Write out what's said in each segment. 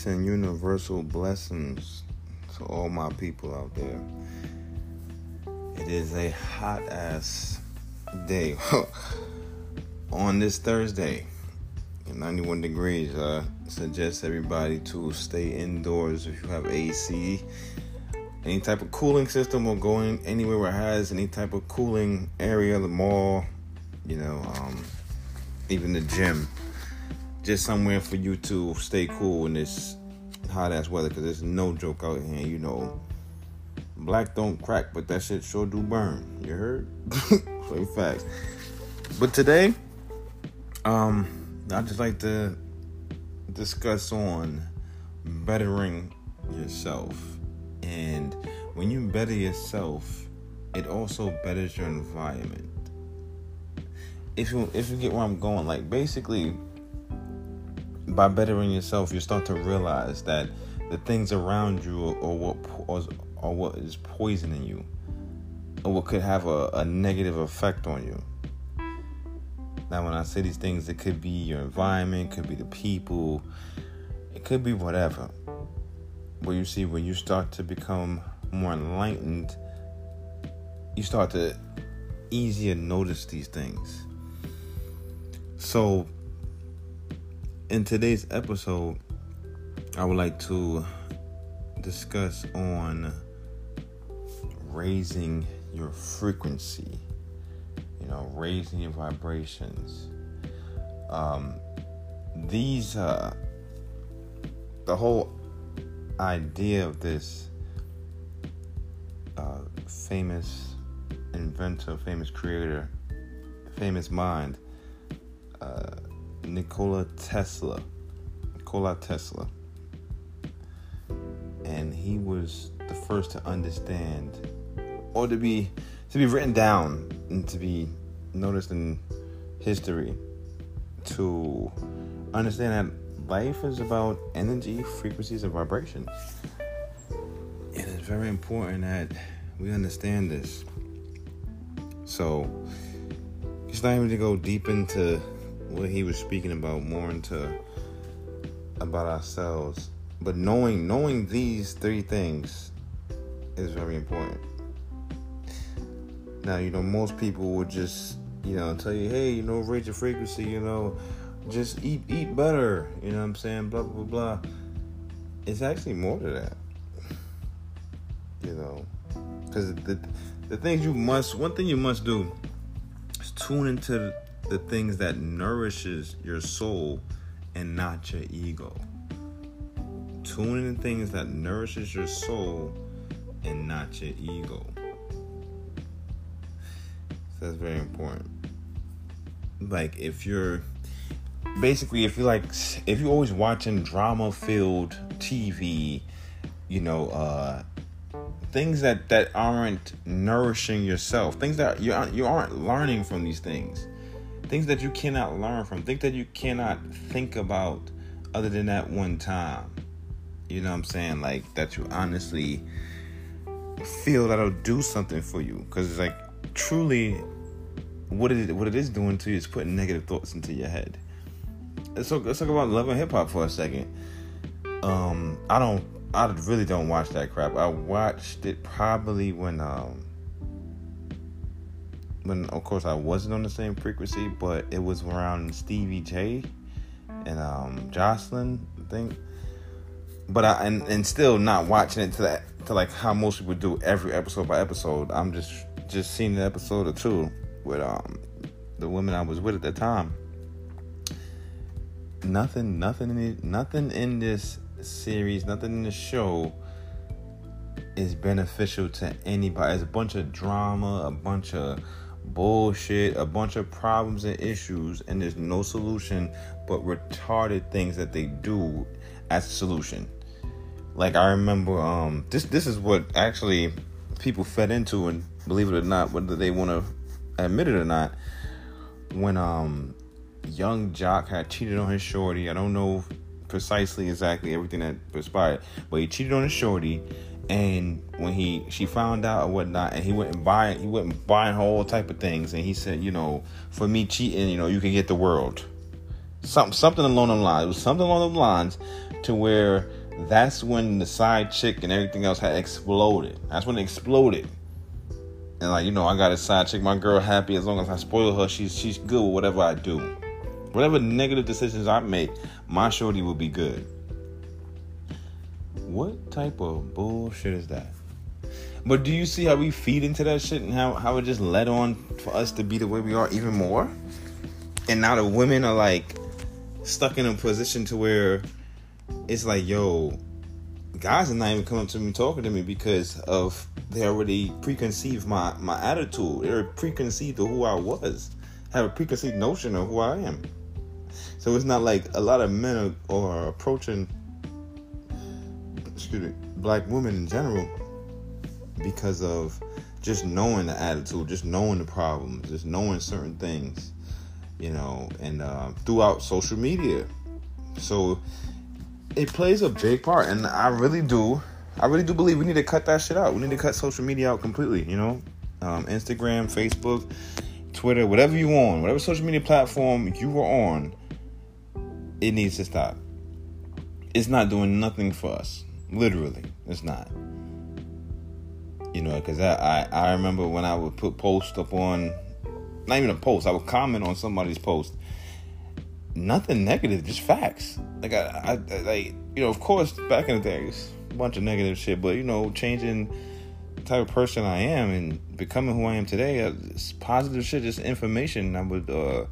Peace and universal blessings to all my people out there. It is a hot ass day on this Thursday. 91 degrees. I suggest everybody to stay indoors if you have AC. Any type of cooling system or going anywhere where it has any type of cooling area, the mall, you know, um, even the gym just somewhere for you to stay cool in this hot ass weather because there's no joke out here. You know, black don't crack, but that shit sure do burn. You heard? so facts. But today, um, I just like to discuss on bettering yourself, and when you better yourself, it also betters your environment. If you if you get where I'm going, like basically by bettering yourself, you start to realize that the things around you are what are what is poisoning you, or what could have a, a negative effect on you. Now, when I say these things, it could be your environment, could be the people, it could be whatever. But you see, when you start to become more enlightened, you start to easier notice these things. So in today's episode, I would like to discuss on raising your frequency, you know, raising your vibrations. Um, these, uh, the whole idea of this uh, famous inventor, famous creator, famous mind. Uh, Nikola Tesla. Nikola Tesla. And he was the first to understand or to be to be written down and to be noticed in history to understand that life is about energy, frequencies, and vibrations. And it's very important that we understand this. So, it's not even to go deep into what he was speaking about more into about ourselves. But knowing knowing these three things is very important. Now, you know, most people would just, you know, tell you, hey, you know, raise your frequency, you know, just eat eat better, you know what I'm saying? Blah blah blah. It's actually more to that. You know. Because the the things you must one thing you must do is tune into the things that nourishes your soul and not your ego. Tune in the things that nourishes your soul and not your ego. So that's very important. Like if you're basically if you're like if you're always watching drama filled TV, you know, uh things that that aren't nourishing yourself, things that you you aren't learning from these things things that you cannot learn from, things that you cannot think about other than that one time. You know what I'm saying? Like that you honestly feel that'll do something for you. Cause it's like truly what it what it is doing to you is putting negative thoughts into your head. So let's talk about love and hip hop for a second. Um, I don't I really don't watch that crap. I watched it probably when um when of course I wasn't on the same frequency, but it was around Stevie J and um, Joseline, I think. But I and, and still not watching it to that to like how most people do every episode by episode. I'm just just seeing the episode or two with um the women I was with at the time. Nothing, nothing in nothing in this series, nothing in the show is beneficial to anybody. It's a bunch of drama, a bunch of bullshit, a bunch of problems and issues, and there's no solution but retarded things that they do as a solution. Like I remember, um, this this is what actually people fed into, and believe it or not, whether they want to admit it or not, when um, Yung Joc had cheated on his shorty. I don't know precisely exactly everything that transpired, but he cheated on his shorty and when he she found out or whatnot and he went and buy he and buying her all type of things and he said you know for me cheating you know you can get the world something something along the lines it was something along the lines to where that's when the side chick and everything else had exploded. That's when it exploded. And like, you know, I got a side chick, my girl happy as long as I spoil her, she's she's good with whatever I do. Whatever negative decisions I make, my shorty will be good. What type of bullshit is that? But do you see how we feed into that shit and how, how it just led on for us to be the way we are even more? And now the women are like stuck in a position to where it's like, yo, guys are not even coming up to me talking to me because of they already preconceived my my attitude. They're preconceived of who I was, have a preconceived notion of who I am. So it's not like a lot of men are, are approaching, excuse me, black women in general because of just knowing the attitude, just knowing the problems, just knowing certain things, you know, and uh, throughout social media. So it plays a big part, and I really do. I really do believe we need to cut that shit out. We need to cut social media out completely. You know, um, Instagram, Facebook, Twitter, whatever you on, whatever social media platform you are on, it needs to stop. It's not doing nothing for us. Literally, it's not. You know, because I, I I remember when I would put post up on, not even a post. I would comment on somebody's post, nothing negative, just facts. Like I, I, like you know, of course, back in the days, a bunch of negative shit, but you know, changing the type of person I am and becoming who I am today, uh, it's positive shit, just information I would uh,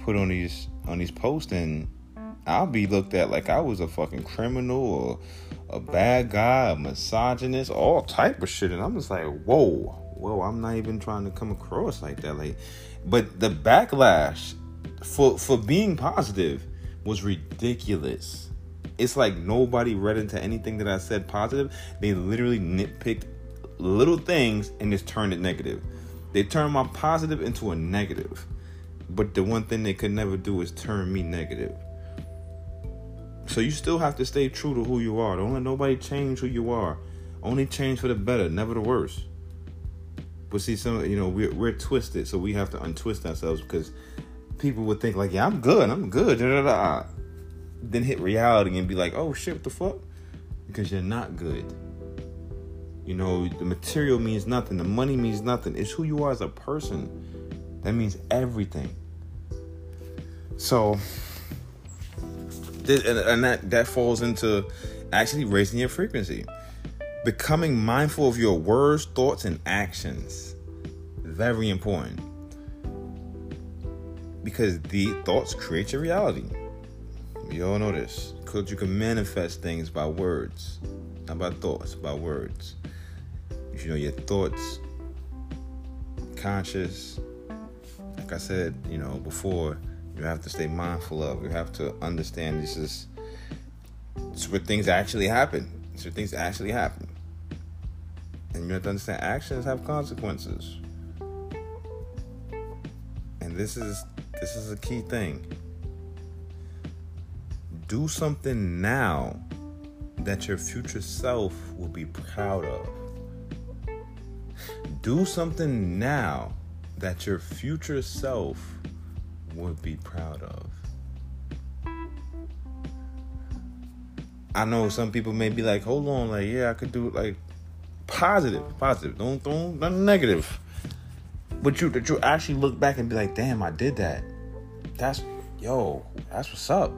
put on these on these posts, and I'll be looked at like I was a fucking criminal or a bad guy, a misogynist, all type of shit, and I'm just like, whoa, whoa, I'm not even trying to come across like that, like, but the backlash for for being positive was ridiculous. It's like nobody read into anything that I said positive. They literally nitpicked little things and just turned it negative. They turned my positive into a negative. But the one thing they could never do is turn me negative. So you still have to stay true to who you are. Don't let nobody change who you are. Only change for the better, never the worse. But see, some you know we're we're twisted, so we have to untwist ourselves because people would think like, yeah, I'm good, I'm good, da, da, da. then hit reality and be like, oh shit, what the fuck? Because you're not good. You know, the material means nothing, the money means nothing. It's who you are as a person. That means everything. So, and that that falls into actually raising your frequency, becoming mindful of your words, thoughts, and actions. Very important because the thoughts create your reality. We all know this. Because you can manifest things by words, not by thoughts, by words. You know your thoughts, conscious. Like I said, you know before, you have to stay mindful of. You have to understand this is it's where things actually happen. It's where things actually happen. And you have to understand actions have consequences. And this is this is a key thing. Do something now that your future self will be proud of. Do something now that your future self would be proud of. I know some people may be like, hold on, like, yeah, I could do it like positive, positive. Don't don't nothing negative. But you that you actually look back and be like, damn, I did that that's yo, that's what's up.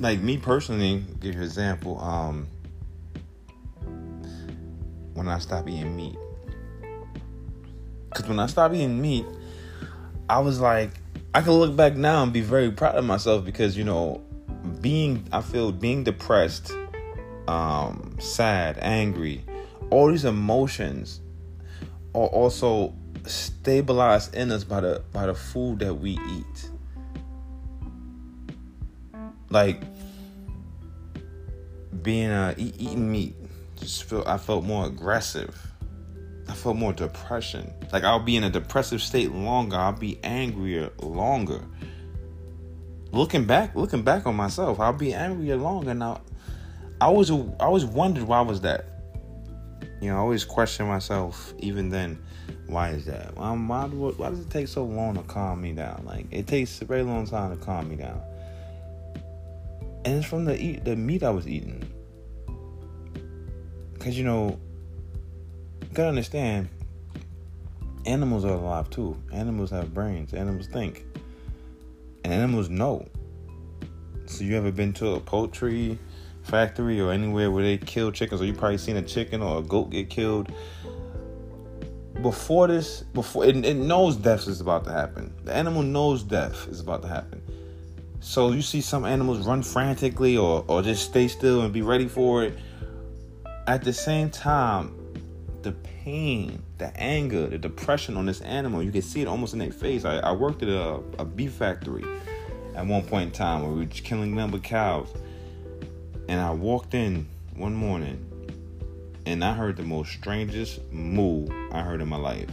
Like me personally, give you an example. Um, when I stopped eating meat, because when I stopped eating meat, I was like, I can look back now and be very proud of myself because you know, being I feel being depressed, um, sad, angry, all these emotions are also stabilized in us by the by the food that we eat. Like being uh, eat, eating meat, just feel I felt more aggressive. I felt more depression. Like I'll be in a depressive state longer. I'll be angrier longer. Looking back, looking back on myself, I'll be angrier longer. Now, I always, I always wondered why was that. You know, I always question myself. Even then, why is that? Why, why, why does it take so long to calm me down? Like it takes a very long time to calm me down. and it's from the eat the meat I was eating. Cause you know, gotta understand, animals are alive too. Animals have brains. Animals think, and animals know. So you ever been to a poultry factory or anywhere where they kill chickens, or you probably seen a chicken or a goat get killed? Before this, before it, it knows death is about to happen. The animal knows death is about to happen. So you see some animals run frantically or, or just stay still and be ready for it. At the same time, the pain, the anger, the depression on this animal, you can see it almost in their face. I, I worked at a, a, beef factory at one point in time where we were killing number cows. And I walked in one morning and I heard the most strangest moo I heard in my life.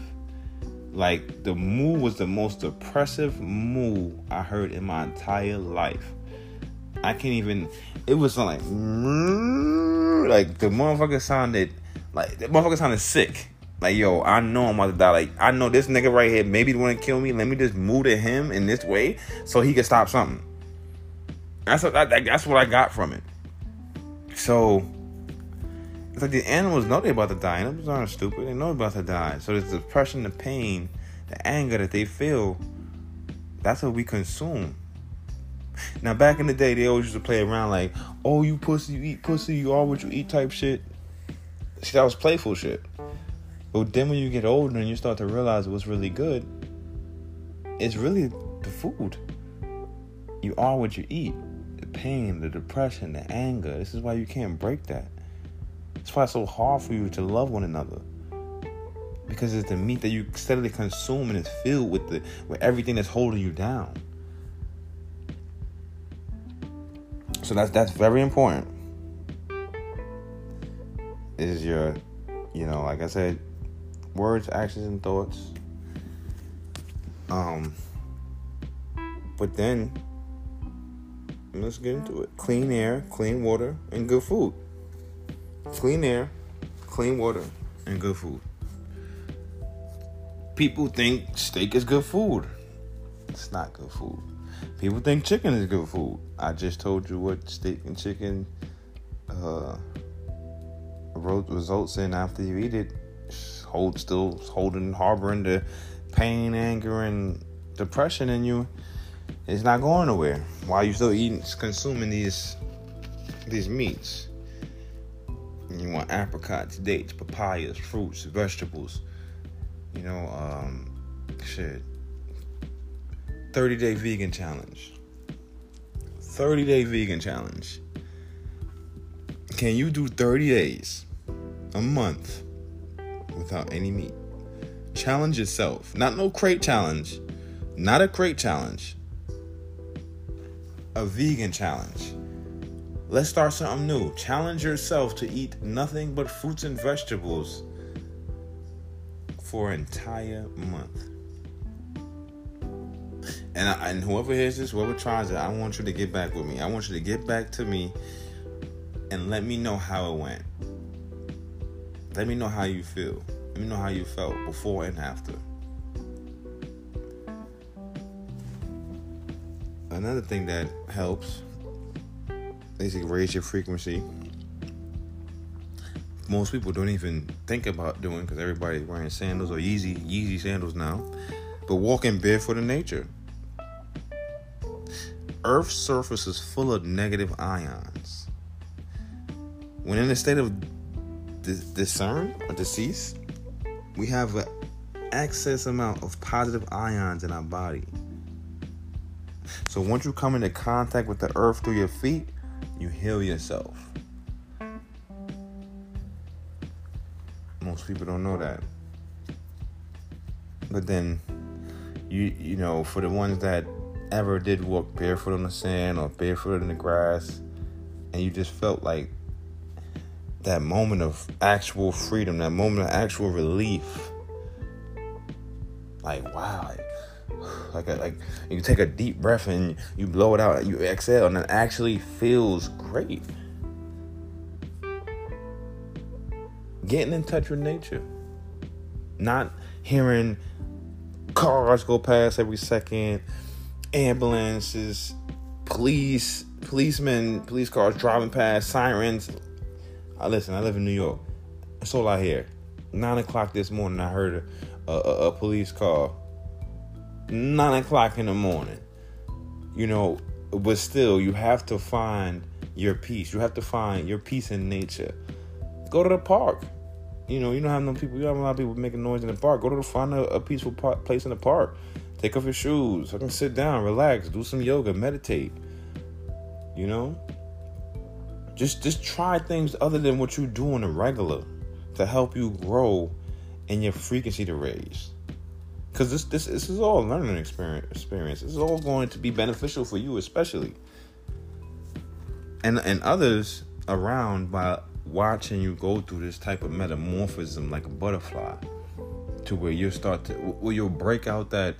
Like the moo was the most depressive moo I heard in my entire life. I can't even. It was like like the motherfucker sounded like the motherfucker sounded sick. Like yo, I know I'm about to die. Like I know this nigga right here maybe want to kill me. Let me just move to him in this way so he can stop something. That's what I, that's what I got from it. So it's like the animals know they're about to die. Animals aren't stupid. They know they're about to die. So the depression, the pain, the anger that they feel, that's what we consume. Now back in the day, they always used to play around like, "Oh, you pussy, you eat pussy, you are what you eat" type shit. See, that was playful shit. But then when you get older and you start to realize what's really good, it's really the food. You are what you eat. The pain, the depression, the anger. This is why you can't break that. That's why it's so hard for you to love one another. Because it's the meat that you steadily consume and it's filled with the with everything that's holding you down. So that's that's very important. Is your, you know, like I said, words, actions, and thoughts. Um, but then let's get into it. Clean air, clean water, and good food clean air, clean water, and good food. People think steak is good food. It's not good food. People think chicken is good food. I just told you what steak and chicken uh, results in after you eat it. Hold still holding, harboring the pain, anger, and depression in you. It's not going nowhere. While you're still eating, consuming these these meats. You want apricots, dates, papayas, fruits, vegetables. You know, um, shit. 30 day vegan challenge. 30 day vegan challenge. Can you do 30 days, a month, without any meat? Challenge yourself. Not no crate challenge. Not a crate challenge. A vegan challenge. Let's start something new. Challenge yourself to eat nothing but fruits and vegetables for an entire month. And, I, and whoever hears this, whoever tries it, I want you to get back with me. I want you to get back to me and let me know how it went. Let me know how you feel. Let me know how you felt before and after. Another thing that helps basically raise your frequency. Most people don't even think about doing because everybody's wearing sandals or Yeezy Yeezy sandals now. But walking barefoot in nature. Earth's surface is full of negative ions. When in a state of discern or decease, we have an excess amount of positive ions in our body. So once you come into contact with the earth through your feet, you heal yourself. Most people don't know that. But then you you know, for the ones that ever did walk barefoot on the sand or barefoot in the grass and you just felt like that moment of actual freedom, that moment of actual relief. Like wow, like like a, like you take a deep breath and you blow it out, you exhale, and it actually feels great. Getting in touch with nature, not hearing cars go past every second, ambulances, police, policemen, police cars driving past, sirens. I listen. I live in New York. That's all I hear. Nine o'clock this morning, I heard a, a, a police call. Nine o'clock in the morning. You know, but still, you have to find your peace. You have to find your peace in nature. Go to the park. You know, you don't have no people. You have a lot of people making noise in the park. Go to the, find a, a peaceful par- place in the park. Take off your shoes. I can sit down, relax, do some yoga, meditate. You know, just just try things other than what you do on a regular to help you grow and your frequency to raise. Because this this this is all learning experience. Experience. This is all going to be beneficial for you, especially, and and others around by watching you go through this type of metamorphism like a butterfly to where you start to where you'll break out that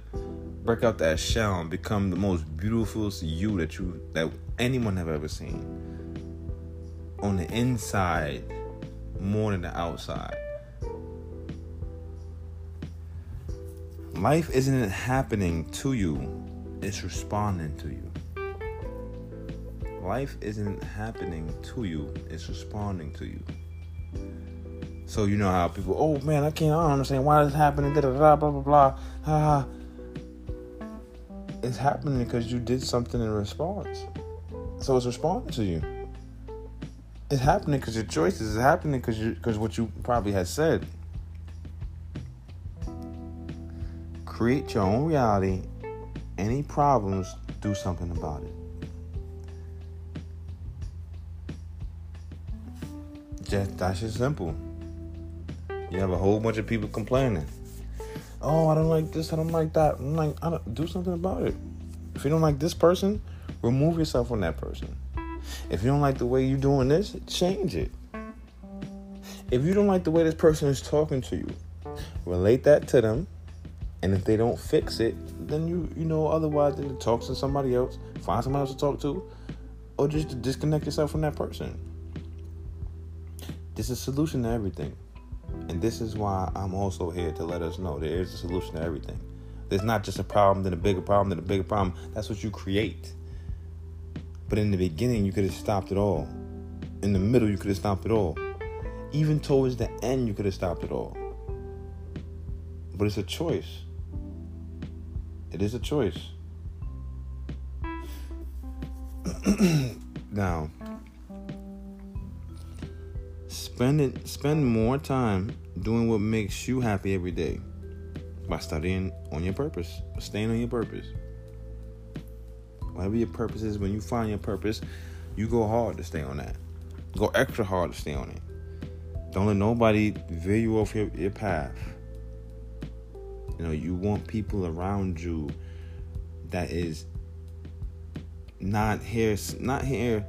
break out that shell and become the most beautiful you that you that anyone have ever seen on the inside more than the outside life isn't happening to you it's responding to you life isn't happening to you, it's responding to you. So you know how people, oh man, I can't I don't understand why this happening, da da da blah blah blah. Ha. It's happening because you did something in response. So it's responding to you. It's happening because your choices. It's happening because you because what you probably had said. Create your own reality. Any problems, do something about it. Just that's just simple. You have a whole bunch of people complaining. Oh, I don't like this. I don't like that. I'm like, I don't do something about it. If you don't like this person, remove yourself from that person. If you don't like the way you're doing this, change it. If you don't like the way this person is talking to you, relate that to them. And if they don't fix it, then you you know otherwise then talk to somebody else, find somebody else to talk to, or just disconnect yourself from that person. There's a solution to everything. And this is why I'm also here to let us know there is a solution to everything. There's not just a problem, then a bigger problem, then a bigger problem. That's what you create. But in the beginning, you could have stopped it all. In the middle, you could have stopped it all. Even towards the end, you could have stopped it all. But it's a choice. It is a choice. now, Spend it, spend more time doing what makes you happy every day by studying on your purpose, staying on your purpose. Whatever your purpose is, when you find your purpose, you go hard to stay on that. Go extra hard to stay on it. Don't let nobody veer you off your, your path. You know, you want people around you that is not here, not here,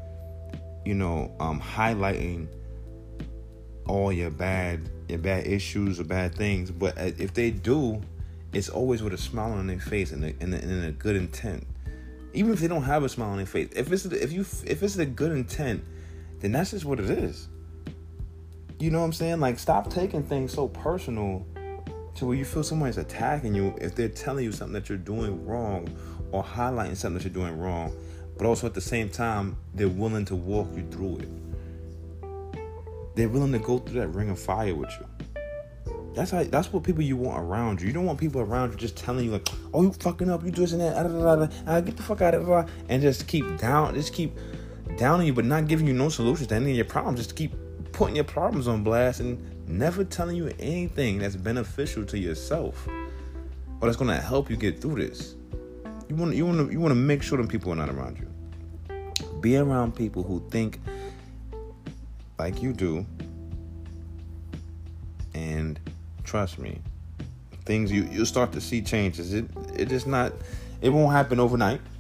you know, um, highlighting all your bad your bad issues or bad things, but uh, if they do, it's always with a smile on their face and a, and a, and a good intent. Even if they don't have a smile on their face, if it's if you if it's a good intent, then that's just what it is. You know what I'm saying? Like, stop taking things so personal to where you feel somebody's attacking you if they're telling you something that you're doing wrong or highlighting something that you're doing wrong, but also at the same time, they're willing to walk you through it. They're willing to go through that ring of fire with you. That's how. That's what people you want around you. You don't want people around you just telling you like, "Oh, you fucking up. You doing that. Da, da, da, da, get the fuck out of here," and just keep down. Just keep downing you, but not giving you no solutions to any of your problems. Just keep putting your problems on blast and never telling you anything that's beneficial to yourself or that's gonna help you get through this. You want. You want. You want to make sure them people are not around you. Be around people who think like you do. And trust me, things you you'll start to see changes. It it is not it won't happen overnight.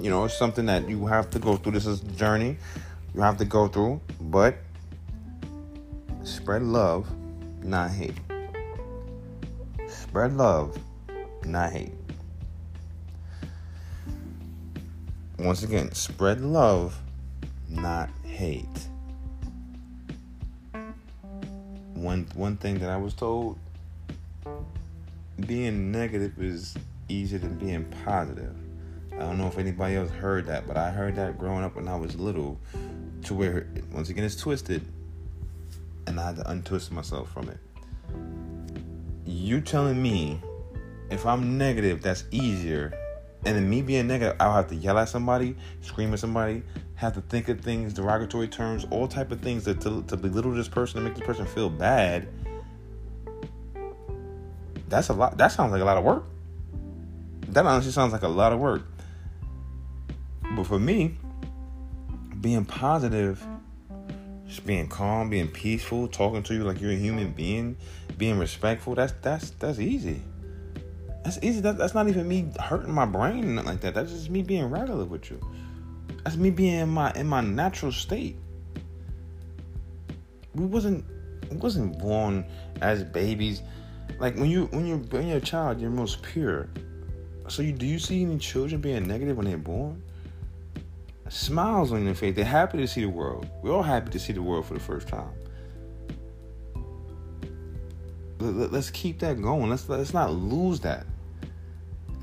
You know, it's something that you have to go through. This is a journey you have to go through, but spread love, not hate. Spread love, not hate. Once again, spread love, not hate one one thing that I was told being negative is easier than being positive. I don't know if anybody else heard that, but I heard that growing up when I was little, to where once again it's twisted, and I had to untwist myself from it. You telling me if I'm negative, that's easier and then me being negative, I'll have to yell at somebody, scream at somebody, have to think of things, derogatory terms, all type of things to, to, to belittle this person to make this person feel bad. That's a lot. That sounds like a lot of work. That honestly sounds like a lot of work. But for me, being positive, just being calm, being peaceful, talking to you like you're a human being, being respectful, that's that's that's easy. That's easy. That, that's not even me hurting my brain like that. That's just me being regular with you. That's me being in my in my natural state. We wasn't we wasn't born as babies. Like when you when you're when you're a child, you're most pure. So you do you see any children being negative when they're born? Smiles on their face. They're happy to see the world. We're all happy to see the world for the first time. Let's keep that going. Let's let's not lose that.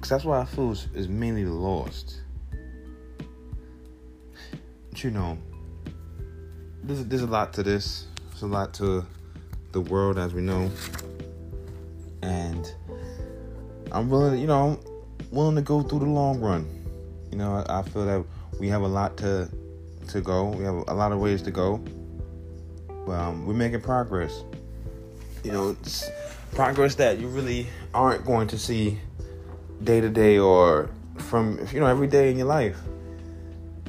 Cause that's why I feel is, is mainly lost. But you know, there's there's a lot to this. There's a lot to the world as we know, and I'm willing. You know, willing to go through the long run. You know, I, I feel that we have a lot to to go. We have a lot of ways to go. But um, we're making progress. You know, it's progress that you really aren't going to see day to day or from you know every day in your life.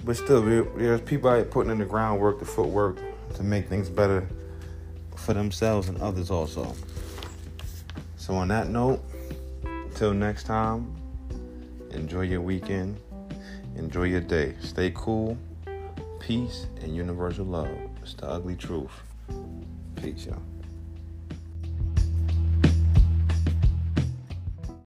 But still, there's people out putting in the groundwork, the footwork to make things better for themselves and others also. So on that note, till next time, enjoy your weekend, enjoy your day, stay cool, peace and universal love. It's the ugly truth. Peace, y'all.